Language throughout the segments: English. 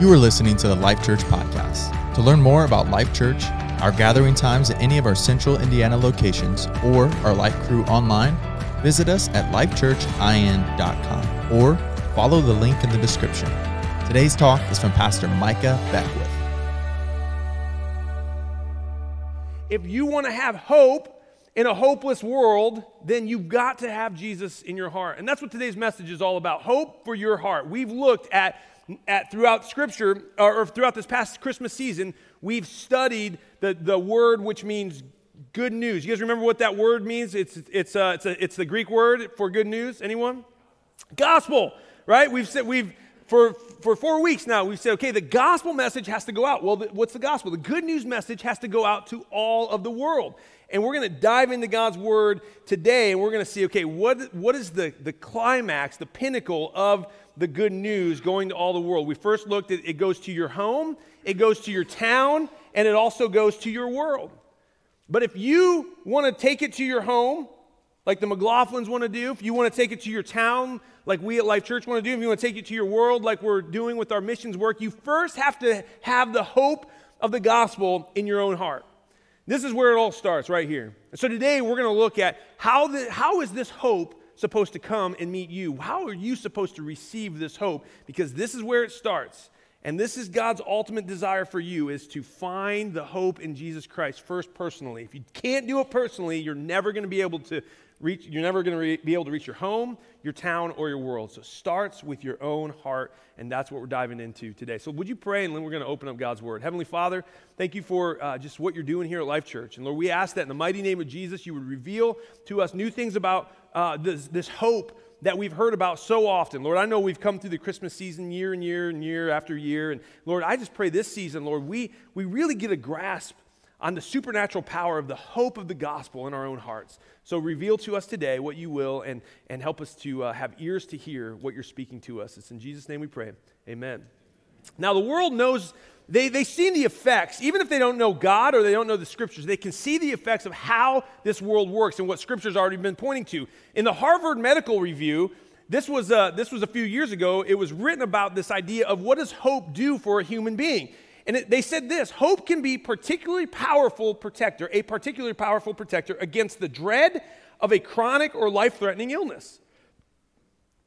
You are listening to the Life Church podcast. To learn more about Life Church, our gathering times at any of our central Indiana locations, or our Life crew online, visit us at lifechurchin.com or follow the link in the description. Today's talk is from Pastor Micah Beckwith. If you want to have hope in a hopeless world, then you've got to have Jesus in your heart. And that's what today's message is all about hope for your heart. We've looked at, at throughout Scripture, or, or throughout this past Christmas season, we've studied the, the word which means good news. You guys remember what that word means? It's, it's, uh, it's, a, it's the Greek word for good news. Anyone? Gospel, right? We've said, we've, for, for four weeks now, we've said, okay, the gospel message has to go out. Well, the, what's the gospel? The good news message has to go out to all of the world. And we're going to dive into God's word today, and we're going to see, okay, what, what is the, the climax, the pinnacle of the good news going to all the world? We first looked at it goes to your home, it goes to your town, and it also goes to your world. But if you want to take it to your home, like the McLaughlins want to do, if you want to take it to your town, like we at Life Church want to do, if you want to take it to your world, like we're doing with our missions work, you first have to have the hope of the gospel in your own heart. This is where it all starts, right here. So today we're going to look at how, the, how is this hope supposed to come and meet you? How are you supposed to receive this hope? Because this is where it starts. And this is God's ultimate desire for you is to find the hope in Jesus Christ first personally. If you can't do it personally, you're never going to be able to reach you're never going to re- be able to reach your home, your town or your world. So it starts with your own heart and that's what we're diving into today. So would you pray and then we're going to open up God's word. Heavenly Father, thank you for uh, just what you're doing here at Life Church. And Lord, we ask that in the mighty name of Jesus you would reveal to us new things about uh, this, this hope that we've heard about so often. Lord, I know we've come through the Christmas season year and year and year after year. And Lord, I just pray this season, Lord, we, we really get a grasp on the supernatural power of the hope of the gospel in our own hearts. So reveal to us today what you will and, and help us to uh, have ears to hear what you're speaking to us. It's in Jesus' name we pray. Amen. Now, the world knows they, they see the effects, even if they don't know God or they don't know the scriptures, they can see the effects of how this world works and what scripture's already been pointing to. In the Harvard Medical Review, this was, uh, this was a few years ago, it was written about this idea of what does hope do for a human being. And it, they said this hope can be particularly powerful protector, a particularly powerful protector against the dread of a chronic or life threatening illness.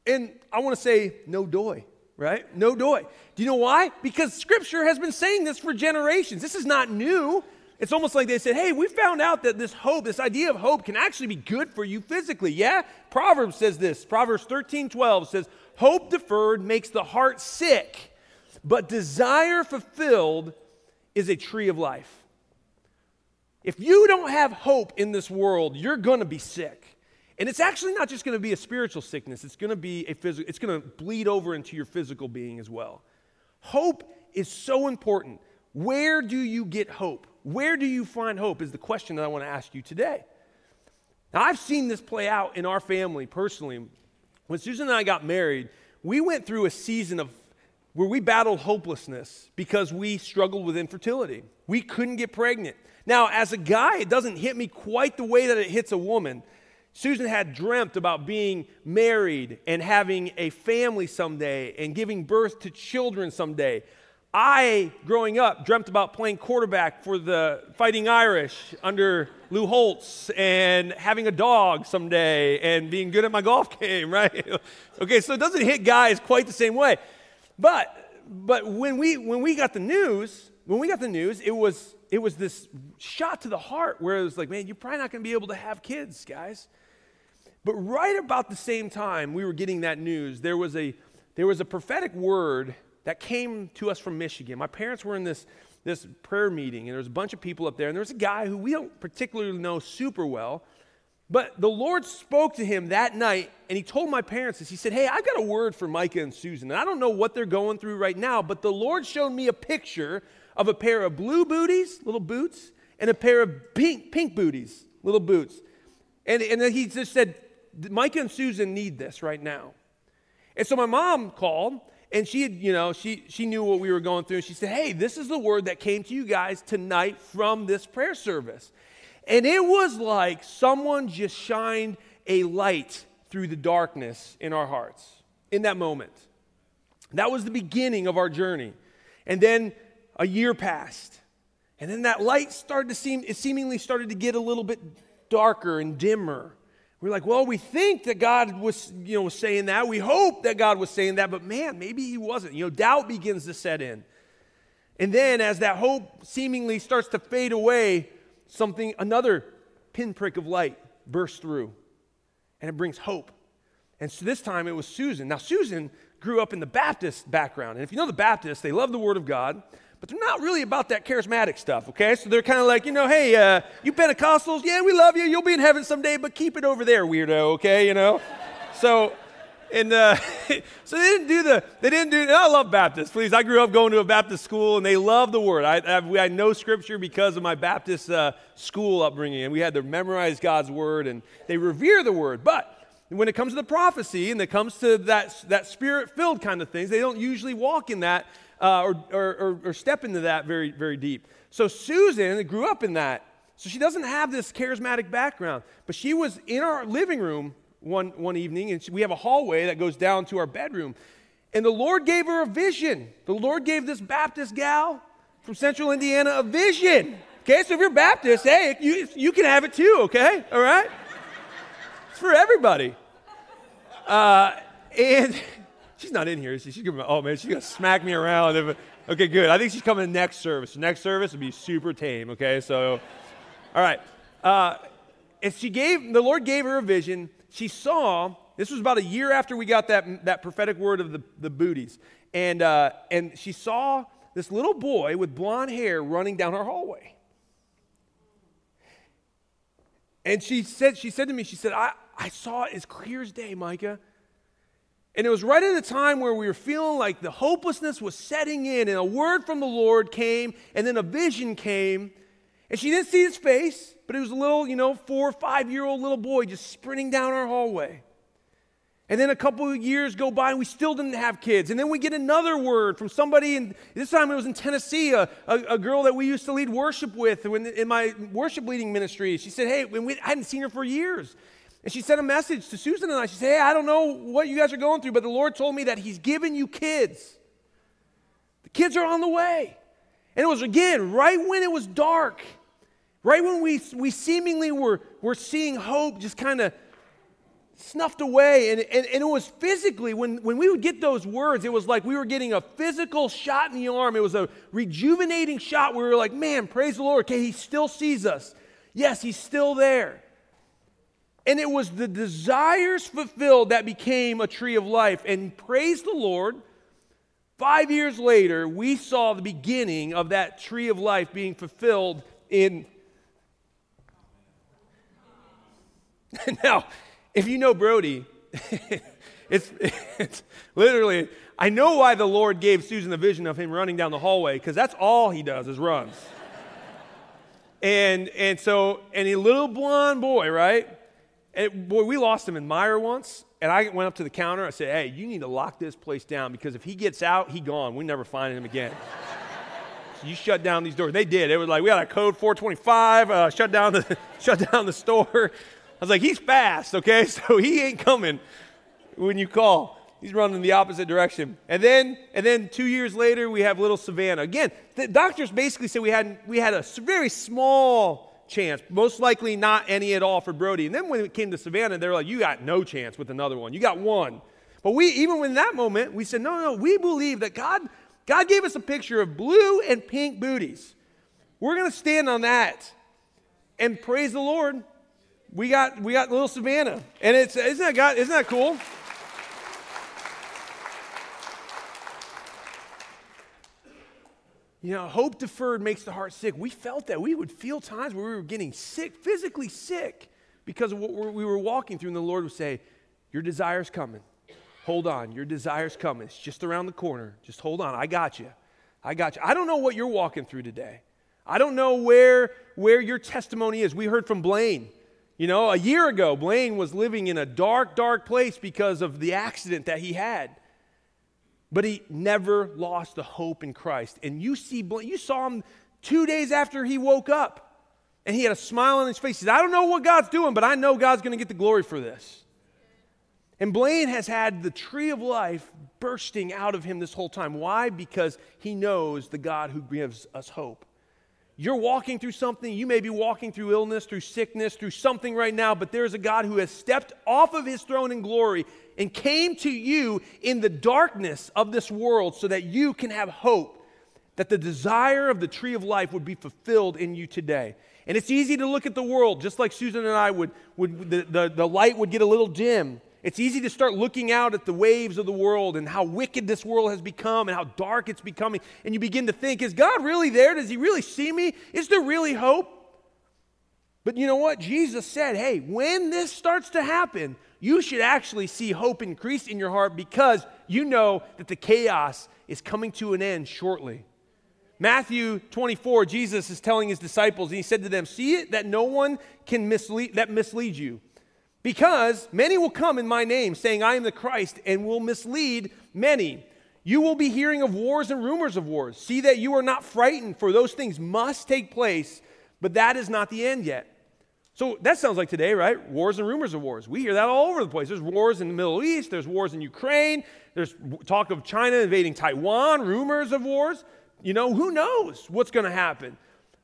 And I want to say, no doy right? No doy. Do you know why? Because Scripture has been saying this for generations. This is not new. It's almost like they said, hey, we found out that this hope, this idea of hope, can actually be good for you physically. Yeah? Proverbs says this. Proverbs 13 12 says, Hope deferred makes the heart sick, but desire fulfilled is a tree of life. If you don't have hope in this world, you're going to be sick. And it's actually not just going to be a spiritual sickness, it's going to be a physical, it's going to bleed over into your physical being as well. Hope is so important. Where do you get hope? Where do you find hope is the question that I want to ask you today. Now, I've seen this play out in our family personally. When Susan and I got married, we went through a season of where we battled hopelessness because we struggled with infertility. We couldn't get pregnant. Now, as a guy, it doesn't hit me quite the way that it hits a woman Susan had dreamt about being married and having a family someday and giving birth to children someday. I, growing up, dreamt about playing quarterback for the Fighting Irish under Lou Holtz and having a dog someday and being good at my golf game, right? okay, so it doesn't hit guys quite the same way. But but when we when we got the news, when we got the news, it was it was this shot to the heart where it was like, man, you're probably not going to be able to have kids, guys. But right about the same time we were getting that news, there was a, there was a prophetic word that came to us from Michigan. My parents were in this, this prayer meeting, and there was a bunch of people up there, and there was a guy who we don't particularly know super well. But the Lord spoke to him that night, and he told my parents this. He said, Hey, I've got a word for Micah and Susan. And I don't know what they're going through right now, but the Lord showed me a picture of a pair of blue booties, little boots, and a pair of pink, pink booties, little boots. And, and then he just said, Micah and Susan need this right now. And so my mom called and she had, you know, she, she knew what we were going through. And she said, Hey, this is the word that came to you guys tonight from this prayer service. And it was like someone just shined a light through the darkness in our hearts in that moment. That was the beginning of our journey. And then a year passed. And then that light started to seem, it seemingly started to get a little bit darker and dimmer. We're like, well, we think that God was, you know, saying that. We hope that God was saying that, but man, maybe he wasn't. You know, doubt begins to set in. And then as that hope seemingly starts to fade away, something, another pinprick of light bursts through. And it brings hope. And so this time it was Susan. Now, Susan grew up in the Baptist background. And if you know the Baptists, they love the Word of God but they're not really about that charismatic stuff, okay? So they're kind of like, you know, hey, uh, you Pentecostals, yeah, we love you. You'll be in heaven someday, but keep it over there, weirdo, okay? You know? So, and uh, so they didn't do the, they didn't do, I love Baptists, please. I grew up going to a Baptist school, and they love the Word. I, I, I know Scripture because of my Baptist uh, school upbringing, and we had to memorize God's Word, and they revere the Word. But when it comes to the prophecy and it comes to that, that spirit filled kind of things, they don't usually walk in that uh, or, or, or step into that very, very deep. So Susan grew up in that. So she doesn't have this charismatic background, but she was in our living room one, one evening, and she, we have a hallway that goes down to our bedroom. And the Lord gave her a vision. The Lord gave this Baptist gal from central Indiana a vision. Okay, so if you're Baptist, hey, you, you can have it too, okay? All right? It's for everybody. Uh, and she's not in here. She's gonna, oh man, she's gonna smack me around. okay, good. I think she's coming next service. Next service will be super tame. Okay, so, all right. Uh, and she gave the Lord gave her a vision. She saw. This was about a year after we got that that prophetic word of the the booties, and uh, and she saw this little boy with blonde hair running down her hallway. And she said, she said to me, she said, I, I saw it as clear as day, Micah. And it was right at a time where we were feeling like the hopelessness was setting in, and a word from the Lord came, and then a vision came. And she didn't see his face, but it was a little, you know, four or five year old little boy just sprinting down our hallway. And then a couple of years go by and we still didn't have kids. And then we get another word from somebody, and this time it was in Tennessee, a, a, a girl that we used to lead worship with in, in my worship leading ministry. She said, Hey, we, I hadn't seen her for years. And she sent a message to Susan and I. She said, Hey, I don't know what you guys are going through, but the Lord told me that He's given you kids. The kids are on the way. And it was, again, right when it was dark, right when we, we seemingly were, were seeing hope just kind of snuffed away. And, and, and it was physically, when, when we would get those words, it was like we were getting a physical shot in the arm. It was a rejuvenating shot we were like, man, praise the Lord. Okay, He still sees us. Yes, He's still there. And it was the desires fulfilled that became a tree of life. And praise the Lord, five years later, we saw the beginning of that tree of life being fulfilled in. now, if you know Brody, it's, it's literally, I know why the Lord gave Susan the vision of him running down the hallway, because that's all he does is runs. and, and so, and a little blonde boy, right? And boy, we lost him in Meijer once. And I went up to the counter. I said, hey, you need to lock this place down because if he gets out, he gone. We never find him again. so you shut down these doors. They did. It was like we had a code 425. Uh, shut down the shut down the store. I was like, he's fast, okay? So he ain't coming when you call. He's running the opposite direction. And then, and then two years later, we have little Savannah. Again, the doctors basically said we had, we had a very small chance. Most likely not any at all for Brody. And then when it came to Savannah, they were like, you got no chance with another one. You got one. But we, even in that moment, we said, no, no, we believe that God, God gave us a picture of blue and pink booties. We're going to stand on that and praise the Lord. We got, we got little Savannah. And it's, isn't that, God, isn't that cool? You know, hope deferred makes the heart sick. We felt that. We would feel times where we were getting sick, physically sick, because of what we were walking through. And the Lord would say, Your desire's coming. Hold on. Your desire's coming. It's just around the corner. Just hold on. I got you. I got you. I don't know what you're walking through today. I don't know where, where your testimony is. We heard from Blaine. You know, a year ago, Blaine was living in a dark, dark place because of the accident that he had. But he never lost the hope in Christ. And you see, Blaine, you saw him two days after he woke up. And he had a smile on his face. He said, I don't know what God's doing, but I know God's going to get the glory for this. And Blaine has had the tree of life bursting out of him this whole time. Why? Because he knows the God who gives us hope. You're walking through something, you may be walking through illness, through sickness, through something right now, but there is a God who has stepped off of his throne in glory and came to you in the darkness of this world so that you can have hope that the desire of the tree of life would be fulfilled in you today. And it's easy to look at the world, just like Susan and I would, would the, the, the light would get a little dim. It's easy to start looking out at the waves of the world and how wicked this world has become and how dark it's becoming. And you begin to think, is God really there? Does He really see me? Is there really hope? But you know what? Jesus said, hey, when this starts to happen, you should actually see hope increase in your heart because you know that the chaos is coming to an end shortly. Matthew 24, Jesus is telling his disciples, and he said to them, See it that no one can mislead that mislead you. Because many will come in my name, saying, I am the Christ, and will mislead many. You will be hearing of wars and rumors of wars. See that you are not frightened, for those things must take place, but that is not the end yet. So that sounds like today, right? Wars and rumors of wars. We hear that all over the place. There's wars in the Middle East, there's wars in Ukraine, there's talk of China invading Taiwan, rumors of wars. You know, who knows what's going to happen?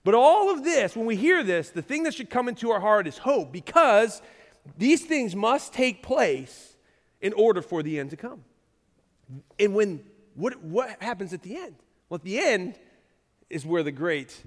But all of this, when we hear this, the thing that should come into our heart is hope because these things must take place in order for the end to come. And when what, what happens at the end? Well, at the end is where the great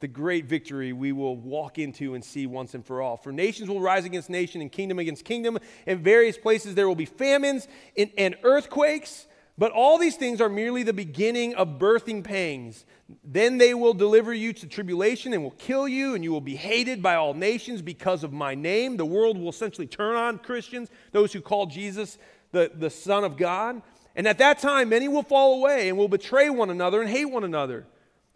the great victory we will walk into and see once and for all. For nations will rise against nation and kingdom against kingdom. In various places there will be famines and, and earthquakes. But all these things are merely the beginning of birthing pangs. Then they will deliver you to tribulation and will kill you, and you will be hated by all nations because of my name. The world will essentially turn on Christians, those who call Jesus the, the Son of God. And at that time, many will fall away and will betray one another and hate one another.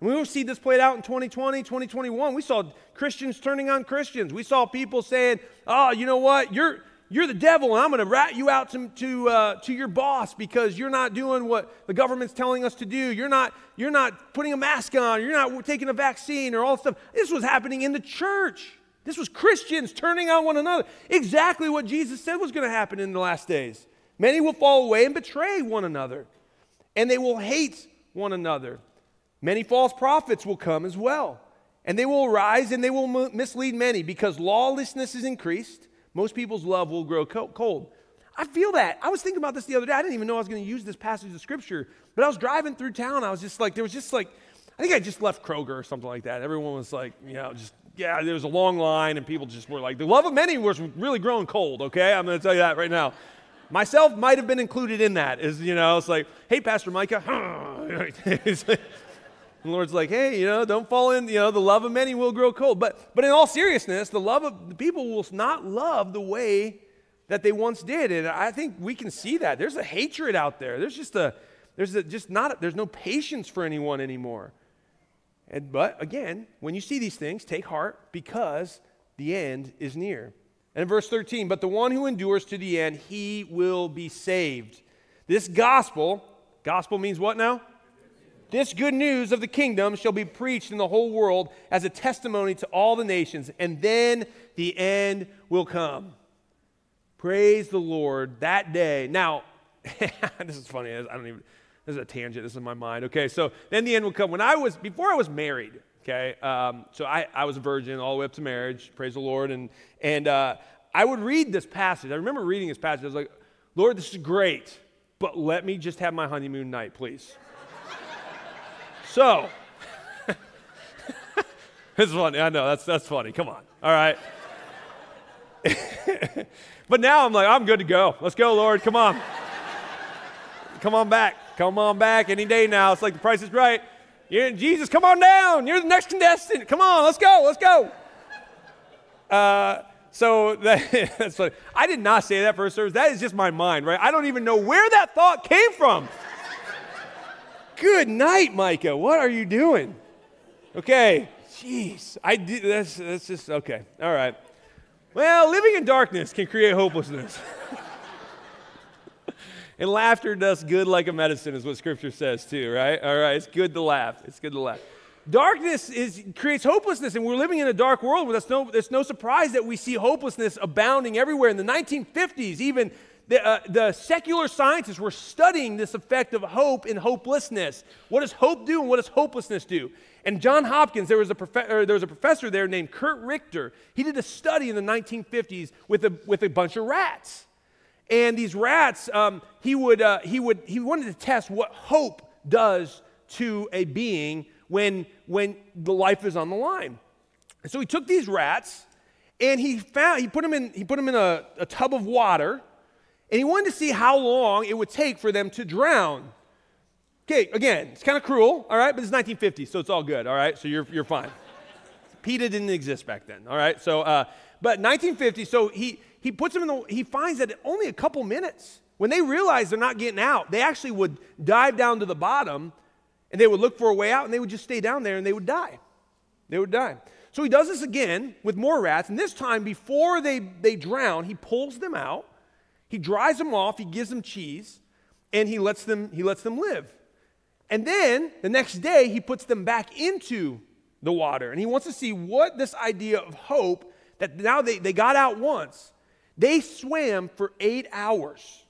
And we will see this played out in 2020, 2021. We saw Christians turning on Christians. We saw people saying, oh, you know what? You're you're the devil and I'm going to rat you out to, to, uh, to your boss because you're not doing what the government's telling us to do. You're not, you're not putting a mask on. You're not taking a vaccine or all this stuff. This was happening in the church. This was Christians turning on one another. Exactly what Jesus said was going to happen in the last days. Many will fall away and betray one another, and they will hate one another. Many false prophets will come as well, and they will arise and they will mislead many because lawlessness is increased most people's love will grow cold. I feel that. I was thinking about this the other day. I didn't even know I was going to use this passage of scripture, but I was driving through town. I was just like, there was just like, I think I just left Kroger or something like that. Everyone was like, you know, just, yeah, there was a long line and people just were like, the love of many was really growing cold, okay? I'm going to tell you that right now. Myself might have been included in that, is, you know, it's like, hey, Pastor Micah. The Lord's like, hey, you know, don't fall in, you know, the love of many will grow cold. But, but in all seriousness, the love of the people will not love the way that they once did. And I think we can see that. There's a hatred out there. There's just a, there's a, just not, there's no patience for anyone anymore. And, but again, when you see these things, take heart because the end is near. And in verse 13, but the one who endures to the end, he will be saved. This gospel, gospel means what now? This good news of the kingdom shall be preached in the whole world as a testimony to all the nations, and then the end will come. Praise the Lord that day. Now, this is funny. I don't even, this is a tangent. This is my mind. Okay, so then the end will come. When I was, before I was married, okay, um, so I, I was a virgin all the way up to marriage. Praise the Lord. And, and uh, I would read this passage. I remember reading this passage. I was like, Lord, this is great, but let me just have my honeymoon night, please. So, it's funny. I know that's that's funny. Come on. All right. but now I'm like, I'm good to go. Let's go, Lord. Come on. come on back. Come on back any day now. It's like the price is right. You're, Jesus, come on down. You're the next contestant. Come on, let's go. Let's go. Uh, so that, that's funny. I did not say that first service. That is just my mind, right? I don't even know where that thought came from. Good night, Micah. What are you doing? Okay. Jeez. I did that's that's just okay. All right. Well, living in darkness can create hopelessness. and laughter does good like a medicine, is what scripture says too, right? All right, it's good to laugh. It's good to laugh. Darkness is, creates hopelessness, and we're living in a dark world. It's no, it's no surprise that we see hopelessness abounding everywhere. In the 1950s, even the, uh, the secular scientists were studying this effect of hope and hopelessness. What does hope do and what does hopelessness do? And John Hopkins, there was a, prof- there was a professor there named Curt Richter. He did a study in the 1950s with a, with a bunch of rats. And these rats, um, he, would, uh, he, would, he wanted to test what hope does to a being when, when the life is on the line. And so he took these rats and he found he put them in he put them in a, a tub of water and he wanted to see how long it would take for them to drown. Okay, again, it's kind of cruel, all right, but it's 1950, so it's all good, all right, so you're, you're fine. PETA didn't exist back then, all right, so, uh, but 1950, so he, he puts them in the, he finds that only a couple minutes, when they realize they're not getting out, they actually would dive down to the bottom and they would look for a way out and they would just stay down there and they would die. They would die. So he does this again with more rats, and this time, before they, they drown, he pulls them out, he dries them off, he gives them cheese, and he lets them, he lets them live. And then the next day, he puts them back into the water, and he wants to see what this idea of hope that now they, they got out once, they swam for eight hours.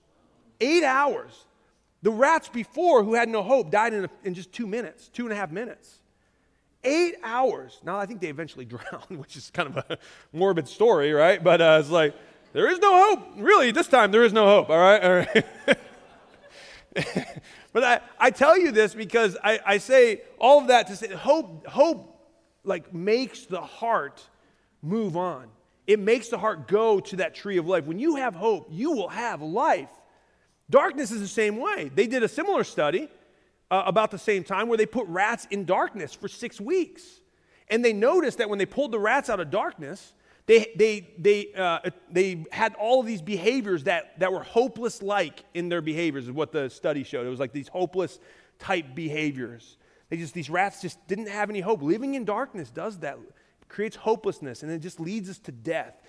Eight hours. The rats before, who had no hope, died in, a, in just two minutes, two and a half minutes. Eight hours. Now, I think they eventually drowned, which is kind of a morbid story, right? But uh, it's like, there is no hope. Really, this time there is no hope, all right? All right. but I, I tell you this because I, I say all of that to say hope, hope like makes the heart move on. It makes the heart go to that tree of life. When you have hope, you will have life. Darkness is the same way. They did a similar study uh, about the same time where they put rats in darkness for six weeks. And they noticed that when they pulled the rats out of darkness, they, they, they, uh, they had all of these behaviors that, that were hopeless like in their behaviors, is what the study showed. It was like these hopeless type behaviors. They just, these rats just didn't have any hope. Living in darkness does that, creates hopelessness, and it just leads us to death.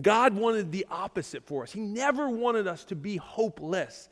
God wanted the opposite for us. He never wanted us to be hopeless.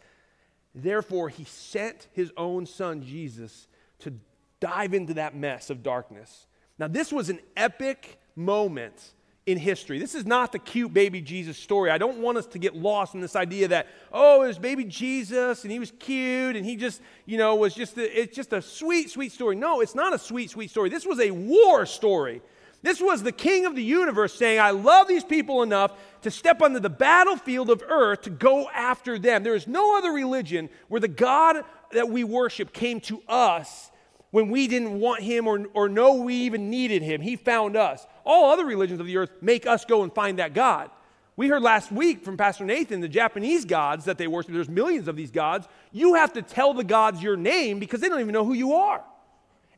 Therefore, he sent his own son, Jesus, to dive into that mess of darkness. Now, this was an epic moment in history. This is not the cute baby Jesus story. I don't want us to get lost in this idea that, oh, it was baby Jesus and he was cute and he just, you know, was just, a, it's just a sweet, sweet story. No, it's not a sweet, sweet story. This was a war story. This was the king of the universe saying, I love these people enough to step onto the battlefield of earth to go after them. There is no other religion where the God that we worship came to us when we didn't want him or, or know we even needed him. He found us. All other religions of the earth make us go and find that God. We heard last week from Pastor Nathan the Japanese gods that they worship, there's millions of these gods. You have to tell the gods your name because they don't even know who you are.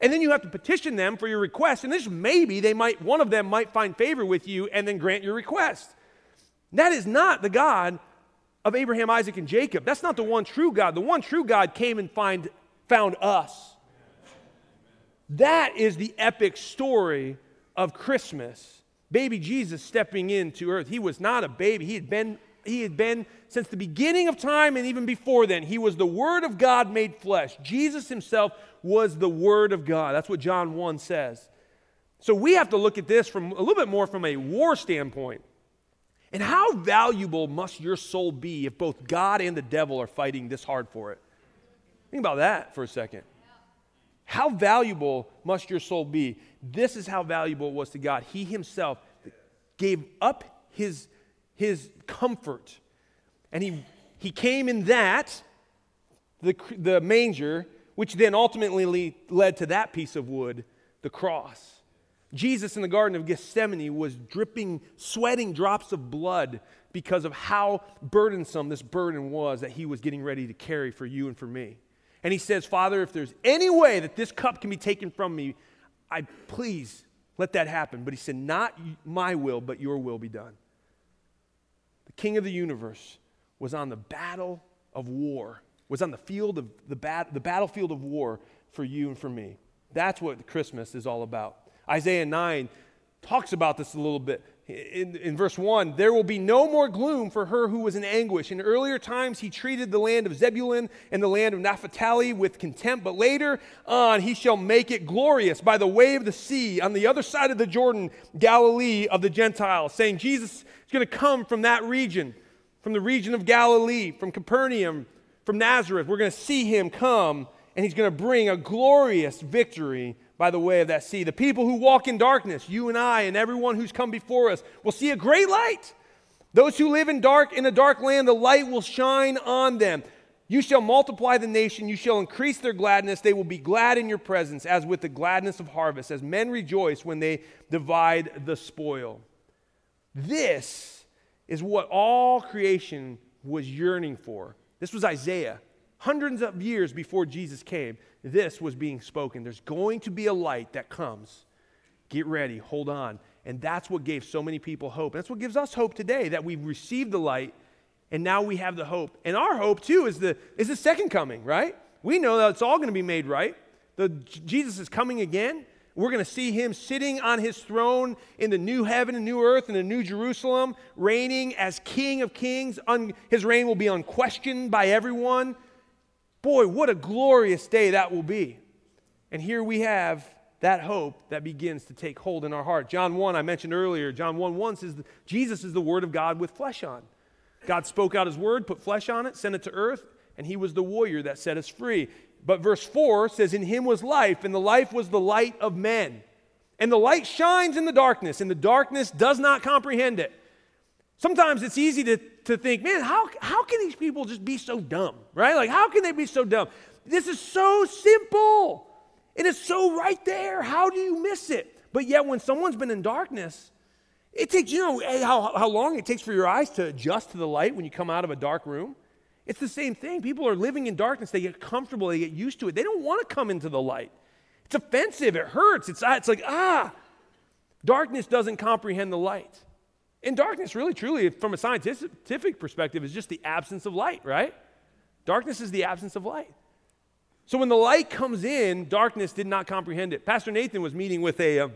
And then you have to petition them for your request. And this maybe they might, one of them might find favor with you and then grant your request. That is not the God of Abraham, Isaac, and Jacob. That's not the one true God. The one true God came and find, found us. That is the epic story of Christmas. Baby Jesus stepping into earth. He was not a baby. He had been he had been since the beginning of time and even before then. He was the Word of God made flesh. Jesus himself was the Word of God. That's what John 1 says. So we have to look at this from a little bit more from a war standpoint. And how valuable must your soul be if both God and the devil are fighting this hard for it? Think about that for a second. How valuable must your soul be? This is how valuable it was to God. He himself gave up his, his comfort. And he, he came in that, the, the manger, which then ultimately led to that piece of wood, the cross. Jesus in the Garden of Gethsemane was dripping, sweating drops of blood because of how burdensome this burden was that he was getting ready to carry for you and for me. And he says, Father, if there's any way that this cup can be taken from me, I please let that happen. But he said, Not my will, but your will be done. The king of the universe was on the battle of war was on the field of the, bat, the battlefield of war for you and for me. That's what Christmas is all about. Isaiah 9 talks about this a little bit. In, in, verse 1, there will be no more gloom for her who was in anguish. In earlier times, he treated the land of Zebulun and the land of Naphtali with contempt, but later on, he shall make it glorious by the way of the sea on the other side of the Jordan, Galilee of the Gentiles, saying Jesus is going to come from that region. from the region of Galilee, from Capernaum, from Nazareth. We're going to see him come, and he's going to bring a glorious victory by the way of that sea. The people who walk in darkness, you and I, and everyone who's come before us, will see a great light. Those who live in dark in a dark land, the light will shine on them. You shall multiply the nation, you shall increase their gladness. They will be glad in your presence, as with the gladness of harvest, as men rejoice when they divide the spoil. This is what all creation was yearning for. This was Isaiah. Hundreds of years before Jesus came, this was being spoken. There's going to be a light that comes. Get ready, hold on. And that's what gave so many people hope. That's what gives us hope today that we've received the light and now we have the hope. And our hope too is the is the second coming, right? We know that it's all going to be made right. The Jesus is coming again. We're going to see him sitting on his throne in the new heaven and new earth and the new Jerusalem, reigning as King of kings. Un, his reign will be unquestioned by everyone. Boy, what a glorious day that will be. And here we have that hope that begins to take hold in our heart. John 1, I mentioned earlier, John 1 1 says Jesus is the Word of God with flesh on. God spoke out His Word, put flesh on it, sent it to earth, and He was the warrior that set us free. But verse 4 says, In Him was life, and the life was the light of men. And the light shines in the darkness, and the darkness does not comprehend it. Sometimes it's easy to, to think, man, how, how can these people just be so dumb, right? Like, how can they be so dumb? This is so simple. It is so right there. How do you miss it? But yet, when someone's been in darkness, it takes, you know, how, how long it takes for your eyes to adjust to the light when you come out of a dark room? It's the same thing. People are living in darkness. They get comfortable, they get used to it. They don't want to come into the light. It's offensive, it hurts. It's, it's like, ah. Darkness doesn't comprehend the light. And darkness, really, truly, from a scientific perspective, is just the absence of light, right? Darkness is the absence of light. So when the light comes in, darkness did not comprehend it. Pastor Nathan was meeting with a, uh,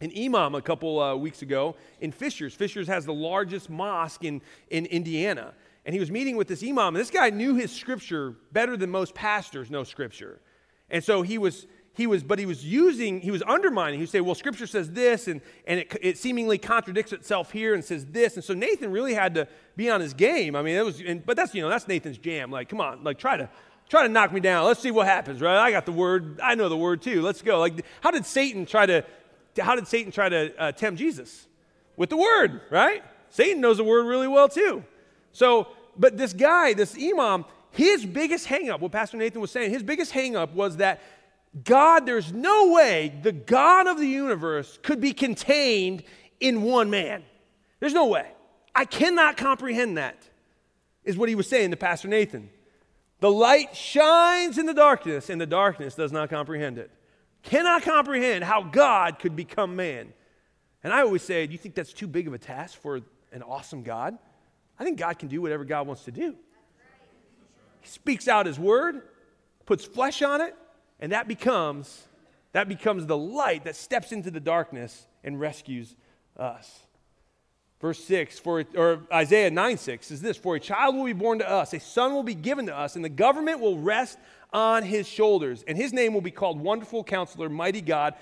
an imam a couple uh, weeks ago in Fishers. Fishers has the largest mosque in, in Indiana. And he was meeting with this imam, and this guy knew his scripture better than most pastors know scripture. And so he was, he was, but he was using, he was undermining. He would say, well, scripture says this, and, and it, it seemingly contradicts itself here and says this. And so Nathan really had to be on his game. I mean, it was, and, but that's, you know, that's Nathan's jam. Like, come on, like, try to, try to knock me down. Let's see what happens, right? I got the word. I know the word too. Let's go. Like, how did Satan try to, how did Satan try to uh, tempt Jesus? With the word, right? Satan knows the word really well too. So, but this guy, this imam, his biggest hangup, what Pastor Nathan was saying, his biggest hangup was that God, there's no way the God of the universe could be contained in one man. There's no way. I cannot comprehend that, is what he was saying to Pastor Nathan. The light shines in the darkness, and the darkness does not comprehend it. Cannot comprehend how God could become man. And I always say, Do you think that's too big of a task for an awesome God? I think God can do whatever God wants to do. He speaks out his word, puts flesh on it, and that becomes that becomes the light that steps into the darkness and rescues us. Verse 6, for, or Isaiah 9 6 is this For a child will be born to us, a son will be given to us, and the government will rest on his shoulders. And his name will be called Wonderful Counselor, Mighty God,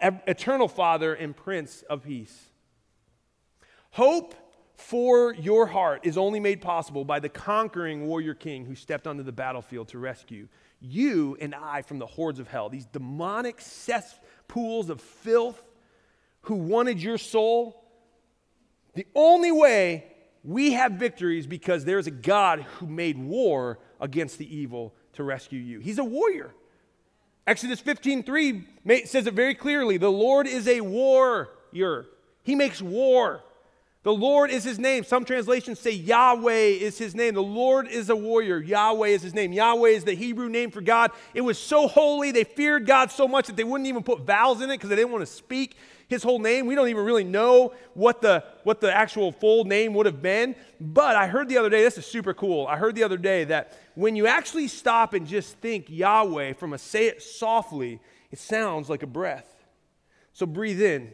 Eternal Father, and Prince of Peace. Hope for your heart is only made possible by the conquering warrior king who stepped onto the battlefield to rescue you and I from the hordes of hell, these demonic cesspools of filth who wanted your soul. The only way we have victories because there's a God who made war against the evil to rescue you. He's a warrior. Exodus 15:3 says it very clearly. The Lord is a warrior. He makes war. The Lord is his name. Some translations say Yahweh is his name. The Lord is a warrior. Yahweh is his name. Yahweh is the Hebrew name for God. It was so holy, they feared God so much that they wouldn't even put vowels in it because they didn't want to speak his whole name. We don't even really know what the, what the actual full name would have been. But I heard the other day, this is super cool. I heard the other day that when you actually stop and just think Yahweh from a say it softly, it sounds like a breath. So breathe in.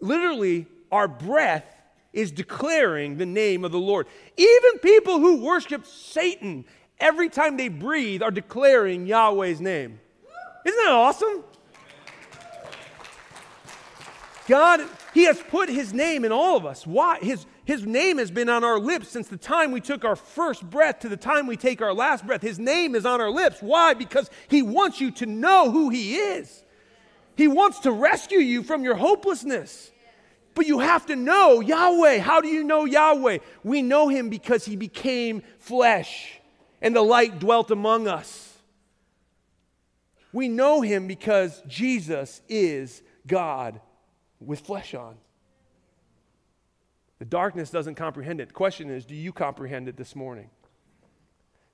Literally, our breath is declaring the name of the Lord. Even people who worship Satan, every time they breathe, are declaring Yahweh's name. Isn't that awesome? God, He has put His name in all of us. Why? His, his name has been on our lips since the time we took our first breath to the time we take our last breath. His name is on our lips. Why? Because He wants you to know who He is. He wants to rescue you from your hopelessness. But you have to know Yahweh. How do you know Yahweh? We know Him because He became flesh and the light dwelt among us. We know Him because Jesus is God with flesh on. The darkness doesn't comprehend it. The question is, do you comprehend it this morning?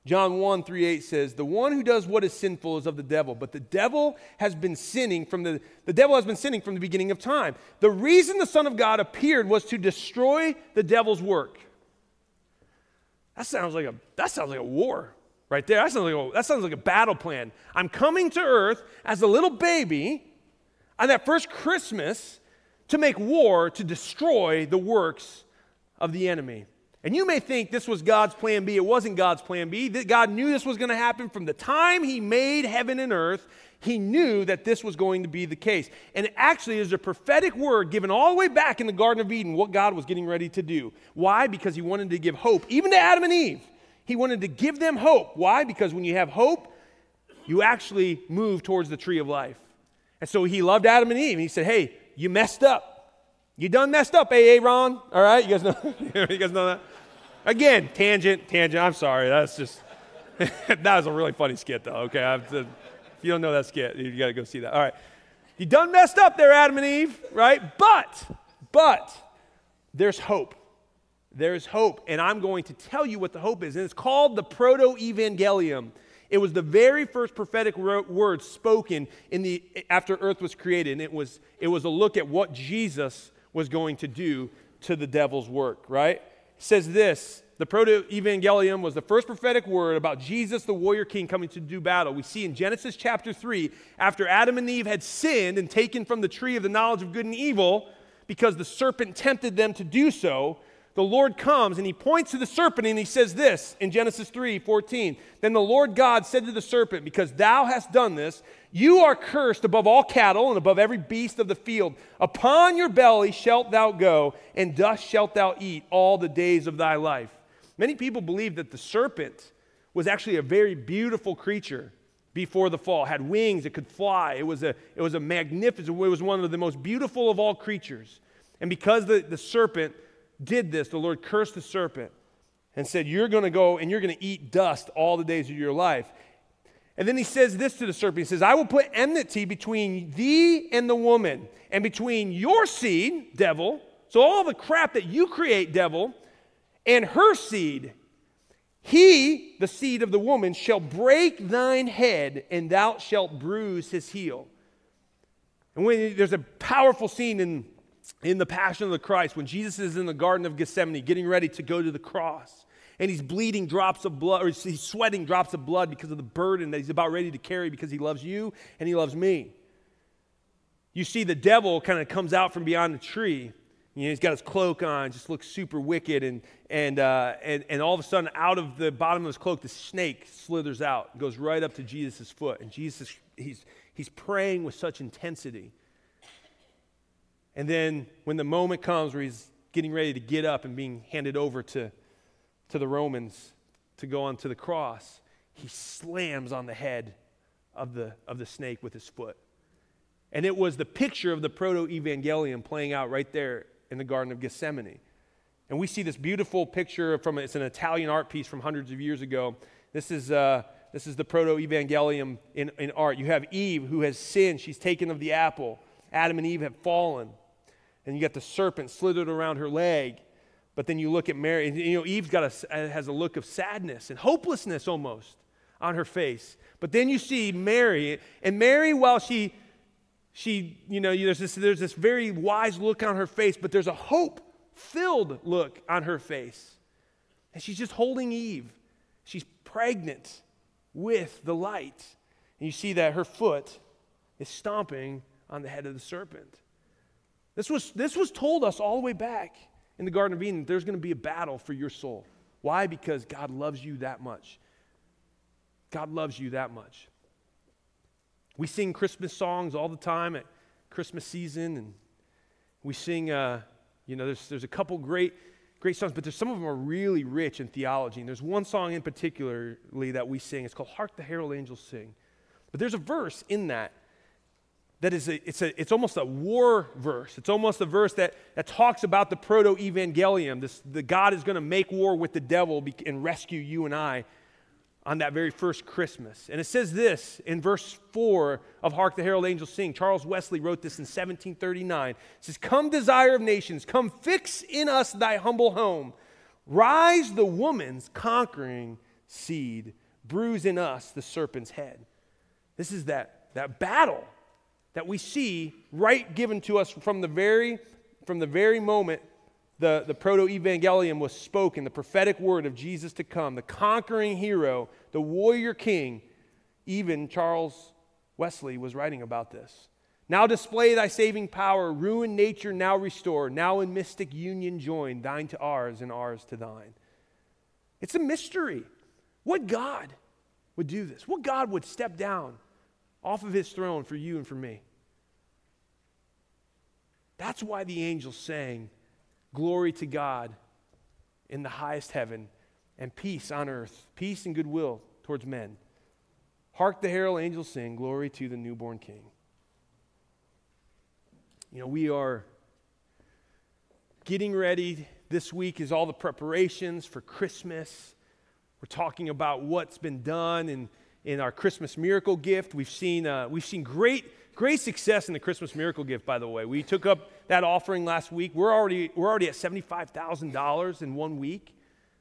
John 1 3 8 says, The one who does what is sinful is of the devil, but the devil has been sinning from the, the devil has been sinning from the beginning of time. The reason the Son of God appeared was to destroy the devil's work. That sounds like a that sounds like a war right there. That sounds like a, that sounds like a battle plan. I'm coming to earth as a little baby on that first Christmas to make war to destroy the works of the enemy. And you may think this was God's plan B. It wasn't God's plan B. God knew this was going to happen from the time He made heaven and earth. He knew that this was going to be the case. And actually, there's a prophetic word given all the way back in the Garden of Eden what God was getting ready to do. Why? Because He wanted to give hope, even to Adam and Eve. He wanted to give them hope. Why? Because when you have hope, you actually move towards the tree of life. And so He loved Adam and Eve. And He said, Hey, you messed up. You done messed up, AA Ron. All right, you guys know. you guys know that. Again, tangent, tangent. I'm sorry. That's just that was a really funny skit, though. Okay, if you don't know that skit, you got to go see that. All right, you done messed up there, Adam and Eve. Right, but but there's hope. There's hope, and I'm going to tell you what the hope is, and it's called the Proto Evangelium. It was the very first prophetic word spoken in the, after earth was created, and it was, it was a look at what Jesus was going to do to the devil's work, right? Says this the proto evangelium was the first prophetic word about Jesus, the warrior king, coming to do battle. We see in Genesis chapter 3, after Adam and Eve had sinned and taken from the tree of the knowledge of good and evil, because the serpent tempted them to do so, the Lord comes and he points to the serpent and he says this in Genesis 3 14. Then the Lord God said to the serpent, Because thou hast done this, you are cursed above all cattle and above every beast of the field. Upon your belly shalt thou go, and dust shalt thou eat all the days of thy life. Many people believe that the serpent was actually a very beautiful creature before the fall, had wings, it could fly. It was a, it was a magnificent, it was one of the most beautiful of all creatures. And because the, the serpent did this, the Lord cursed the serpent and said, You're going to go and you're going to eat dust all the days of your life. And then he says this to the serpent He says, I will put enmity between thee and the woman, and between your seed, devil, so all the crap that you create, devil, and her seed. He, the seed of the woman, shall break thine head, and thou shalt bruise his heel. And when there's a powerful scene in in the Passion of the Christ, when Jesus is in the Garden of Gethsemane getting ready to go to the cross, and he's bleeding drops of blood, or he's sweating drops of blood because of the burden that he's about ready to carry because he loves you and he loves me. You see, the devil kind of comes out from beyond the tree. You know, he's got his cloak on, just looks super wicked, and, and, uh, and, and all of a sudden, out of the bottom of his cloak, the snake slithers out, goes right up to Jesus' foot. And Jesus, he's, he's praying with such intensity. And then when the moment comes where he's getting ready to get up and being handed over to, to the Romans to go onto the cross, he slams on the head of the, of the snake with his foot. And it was the picture of the proto evangelium playing out right there in the Garden of Gethsemane. And we see this beautiful picture from it's an Italian art piece from hundreds of years ago. This is, uh, this is the proto evangelium in, in art. You have Eve who has sinned, she's taken of the apple. Adam and Eve have fallen and you got the serpent slithered around her leg. But then you look at Mary, and you know, Eve's got a, uh, has a look of sadness and hopelessness almost on her face. But then you see Mary, and Mary, while she, she you know, there's this, there's this very wise look on her face, but there's a hope filled look on her face. And she's just holding Eve. She's pregnant with the light. And you see that her foot is stomping on the head of the serpent. This was, this was told us all the way back in the Garden of Eden there's going to be a battle for your soul. Why? Because God loves you that much. God loves you that much. We sing Christmas songs all the time at Christmas season, and, We sing, uh, you know, there's, there's a couple great, great songs, but there's some of them are really rich in theology. And there's one song in particularly that we sing. It's called Hark the Herald Angels Sing. But there's a verse in that that is a, it's, a, it's almost a war verse. It's almost a verse that, that talks about the proto evangelium. This, the God is going to make war with the devil and rescue you and I on that very first Christmas. And it says this in verse 4 of Hark the Herald Angels Sing. Charles Wesley wrote this in 1739. It says, Come, desire of nations, come fix in us thy humble home. Rise the woman's conquering seed, bruise in us the serpent's head. This is that, that battle that we see right given to us from the very, from the very moment the, the proto evangelium was spoken, the prophetic word of Jesus to come, the conquering hero, the warrior king. Even Charles Wesley was writing about this. Now display thy saving power, ruin nature, now restore, now in mystic union join, thine to ours and ours to thine. It's a mystery. What God would do this? What God would step down off of his throne for you and for me. That's why the angels sang, Glory to God in the highest heaven, and peace on earth, peace and goodwill towards men. Hark the herald angels sing, Glory to the newborn King. You know, we are getting ready. This week is all the preparations for Christmas. We're talking about what's been done in in our Christmas miracle gift. We've seen, uh, we've seen great, great success in the Christmas miracle gift, by the way. We took up that offering last week. We're already, we're already at $75,000 in one week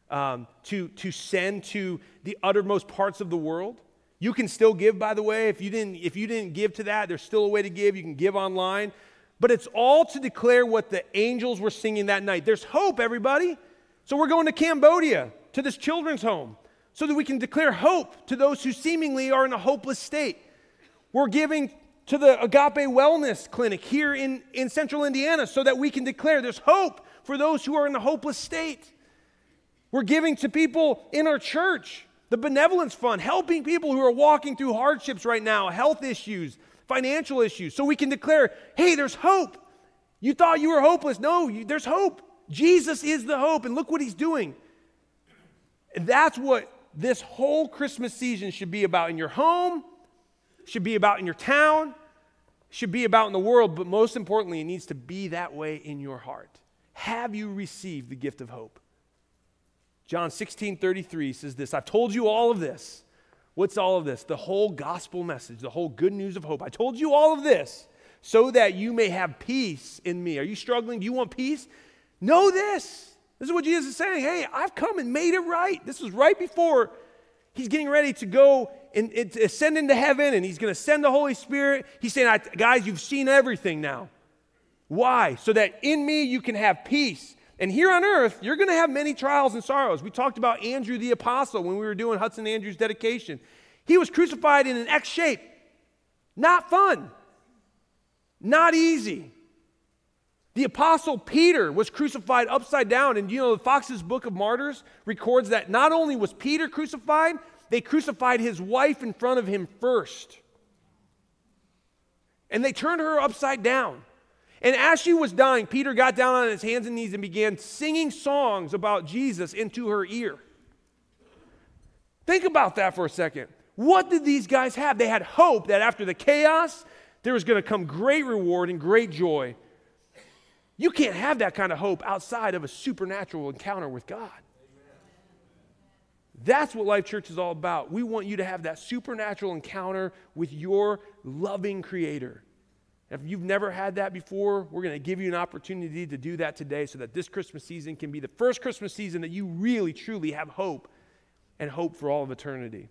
um, to, to send to the uttermost parts of the world. You can still give, by the way. If you, didn't, if you didn't give to that, there's still a way to give. You can give online. But it's all to declare what the angels were singing that night. There's hope, everybody. So we're going to Cambodia, to this children's home so that we can declare hope to those who seemingly are in a hopeless state. We're giving to the Agape Wellness Clinic here in, in central Indiana so that we can declare there's hope for those who are in a hopeless state. We're giving to people in our church, the Benevolence Fund, helping people who are walking through hardships right now, health issues, financial issues, so we can declare, hey, there's hope. You thought you were hopeless. No, you, there's hope. Jesus is the hope, and look what he's doing. That's what this whole Christmas season should be about in your home, should be about in your town, should be about in the world, but most importantly, it needs to be that way in your heart. Have you received the gift of hope? John 16 33 says this I've told you all of this. What's all of this? The whole gospel message, the whole good news of hope. I told you all of this so that you may have peace in me. Are you struggling? Do you want peace? Know this this is what Jesus is saying. Hey, I've come and made it right. This was right before he's getting ready to go and, and ascend into heaven and he's going to send the Holy Spirit. He's saying, guys, you've seen everything now. Why? So that in me you can have peace. And here on earth, you're going to have many trials and sorrows. We talked about Andrew the apostle when we were doing Hudson Andrews' dedication. He was crucified in an X shape. Not fun. Not easy. The apostle Peter was crucified upside down. And you know, Foxe's Book of Martyrs records that not only was Peter crucified, they crucified his wife in front of him first. And they turned her upside down. And as she was dying, Peter got down on his hands and knees and began singing songs about Jesus into her ear. Think about that for a second. What did these guys have? They had hope that after the chaos, there was going to come great reward and great joy you can't have that kind of hope outside of a supernatural encounter with God. That's what Life Church is all about. We want you to have that supernatural encounter with your loving Creator. If you've never had that before, we're going to give you an opportunity to do that today so that this Christmas season can be the first Christmas season that you really, truly have hope and hope for all of eternity.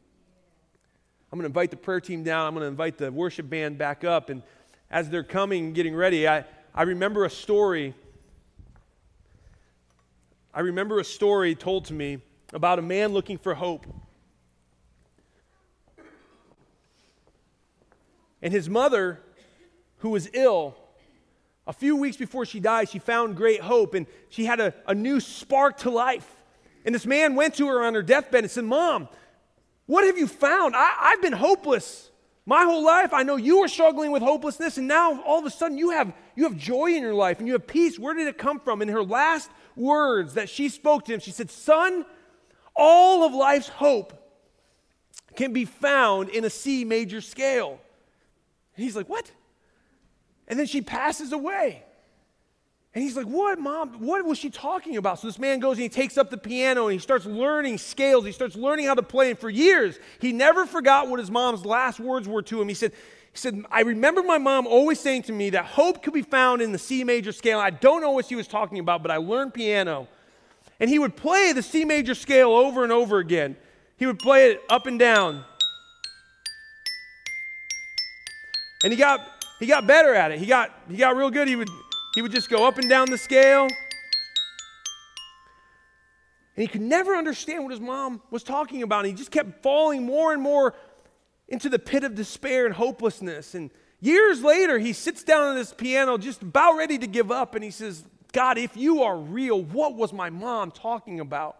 I'm going to invite the prayer team down. I'm going to invite the worship band back up. And as they're coming, getting ready, I, I remember a story. I remember a story told to me about a man looking for hope. And his mother, who was ill, a few weeks before she died, she found great hope and she had a, a new spark to life. And this man went to her on her deathbed and said, Mom, what have you found? I, I've been hopeless My whole life, I know you were struggling with hopelessness, and now all of a sudden you have, you have joy in your life and you have peace. Where did it come from? In her last words that she spoke to him, she said, Son, all of life's hope can be found in a C major scale. And he's like, What? And then she passes away. And he's like, What, mom? What was she talking about? So this man goes and he takes up the piano and he starts learning scales. He starts learning how to play. And for years, he never forgot what his mom's last words were to him. He said, he said, I remember my mom always saying to me that hope could be found in the C major scale. I don't know what she was talking about, but I learned piano. And he would play the C major scale over and over again. He would play it up and down. And he got he got better at it. He got he got real good. He would he would just go up and down the scale. And he could never understand what his mom was talking about. And he just kept falling more and more into the pit of despair and hopelessness. And years later, he sits down at this piano just about ready to give up. And he says, God, if you are real, what was my mom talking about?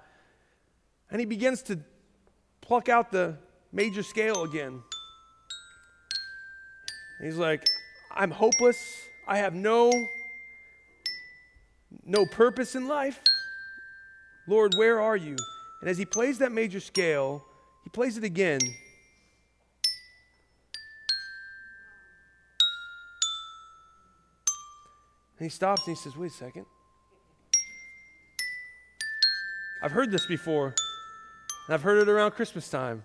And he begins to pluck out the major scale again. he's like, I'm hopeless. I have no no purpose in life. Lord, where are you? And as he plays that major scale, he plays it again. And he stops and he says, Wait a second. I've heard this before, and I've heard it around Christmas time.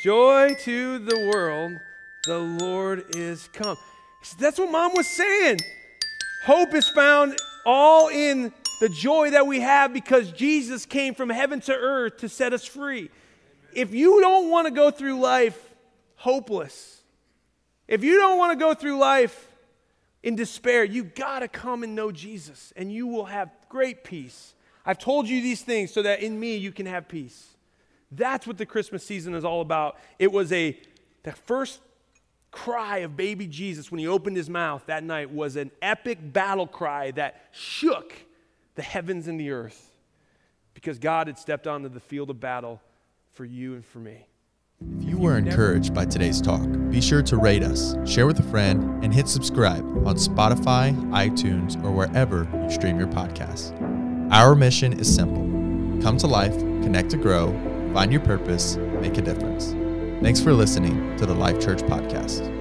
Joy to the world, the Lord is come. That's what mom was saying. Hope is found all in the joy that we have because Jesus came from heaven to earth to set us free. If you don't want to go through life hopeless, if you don't want to go through life in despair, you got to come and know Jesus and you will have great peace. I've told you these things so that in me you can have peace. That's what the Christmas season is all about. It was a the first cry of baby Jesus when he opened his mouth that night was an epic battle cry that shook the heavens and the earth because God had stepped onto the field of battle for you and for me. If you were encouraged by today's talk, be sure to rate us, share with a friend, and hit subscribe on Spotify, iTunes, or wherever you stream your podcasts. Our mission is simple come to life, connect to grow, find your purpose, make a difference. Thanks for listening to the Life Church Podcast.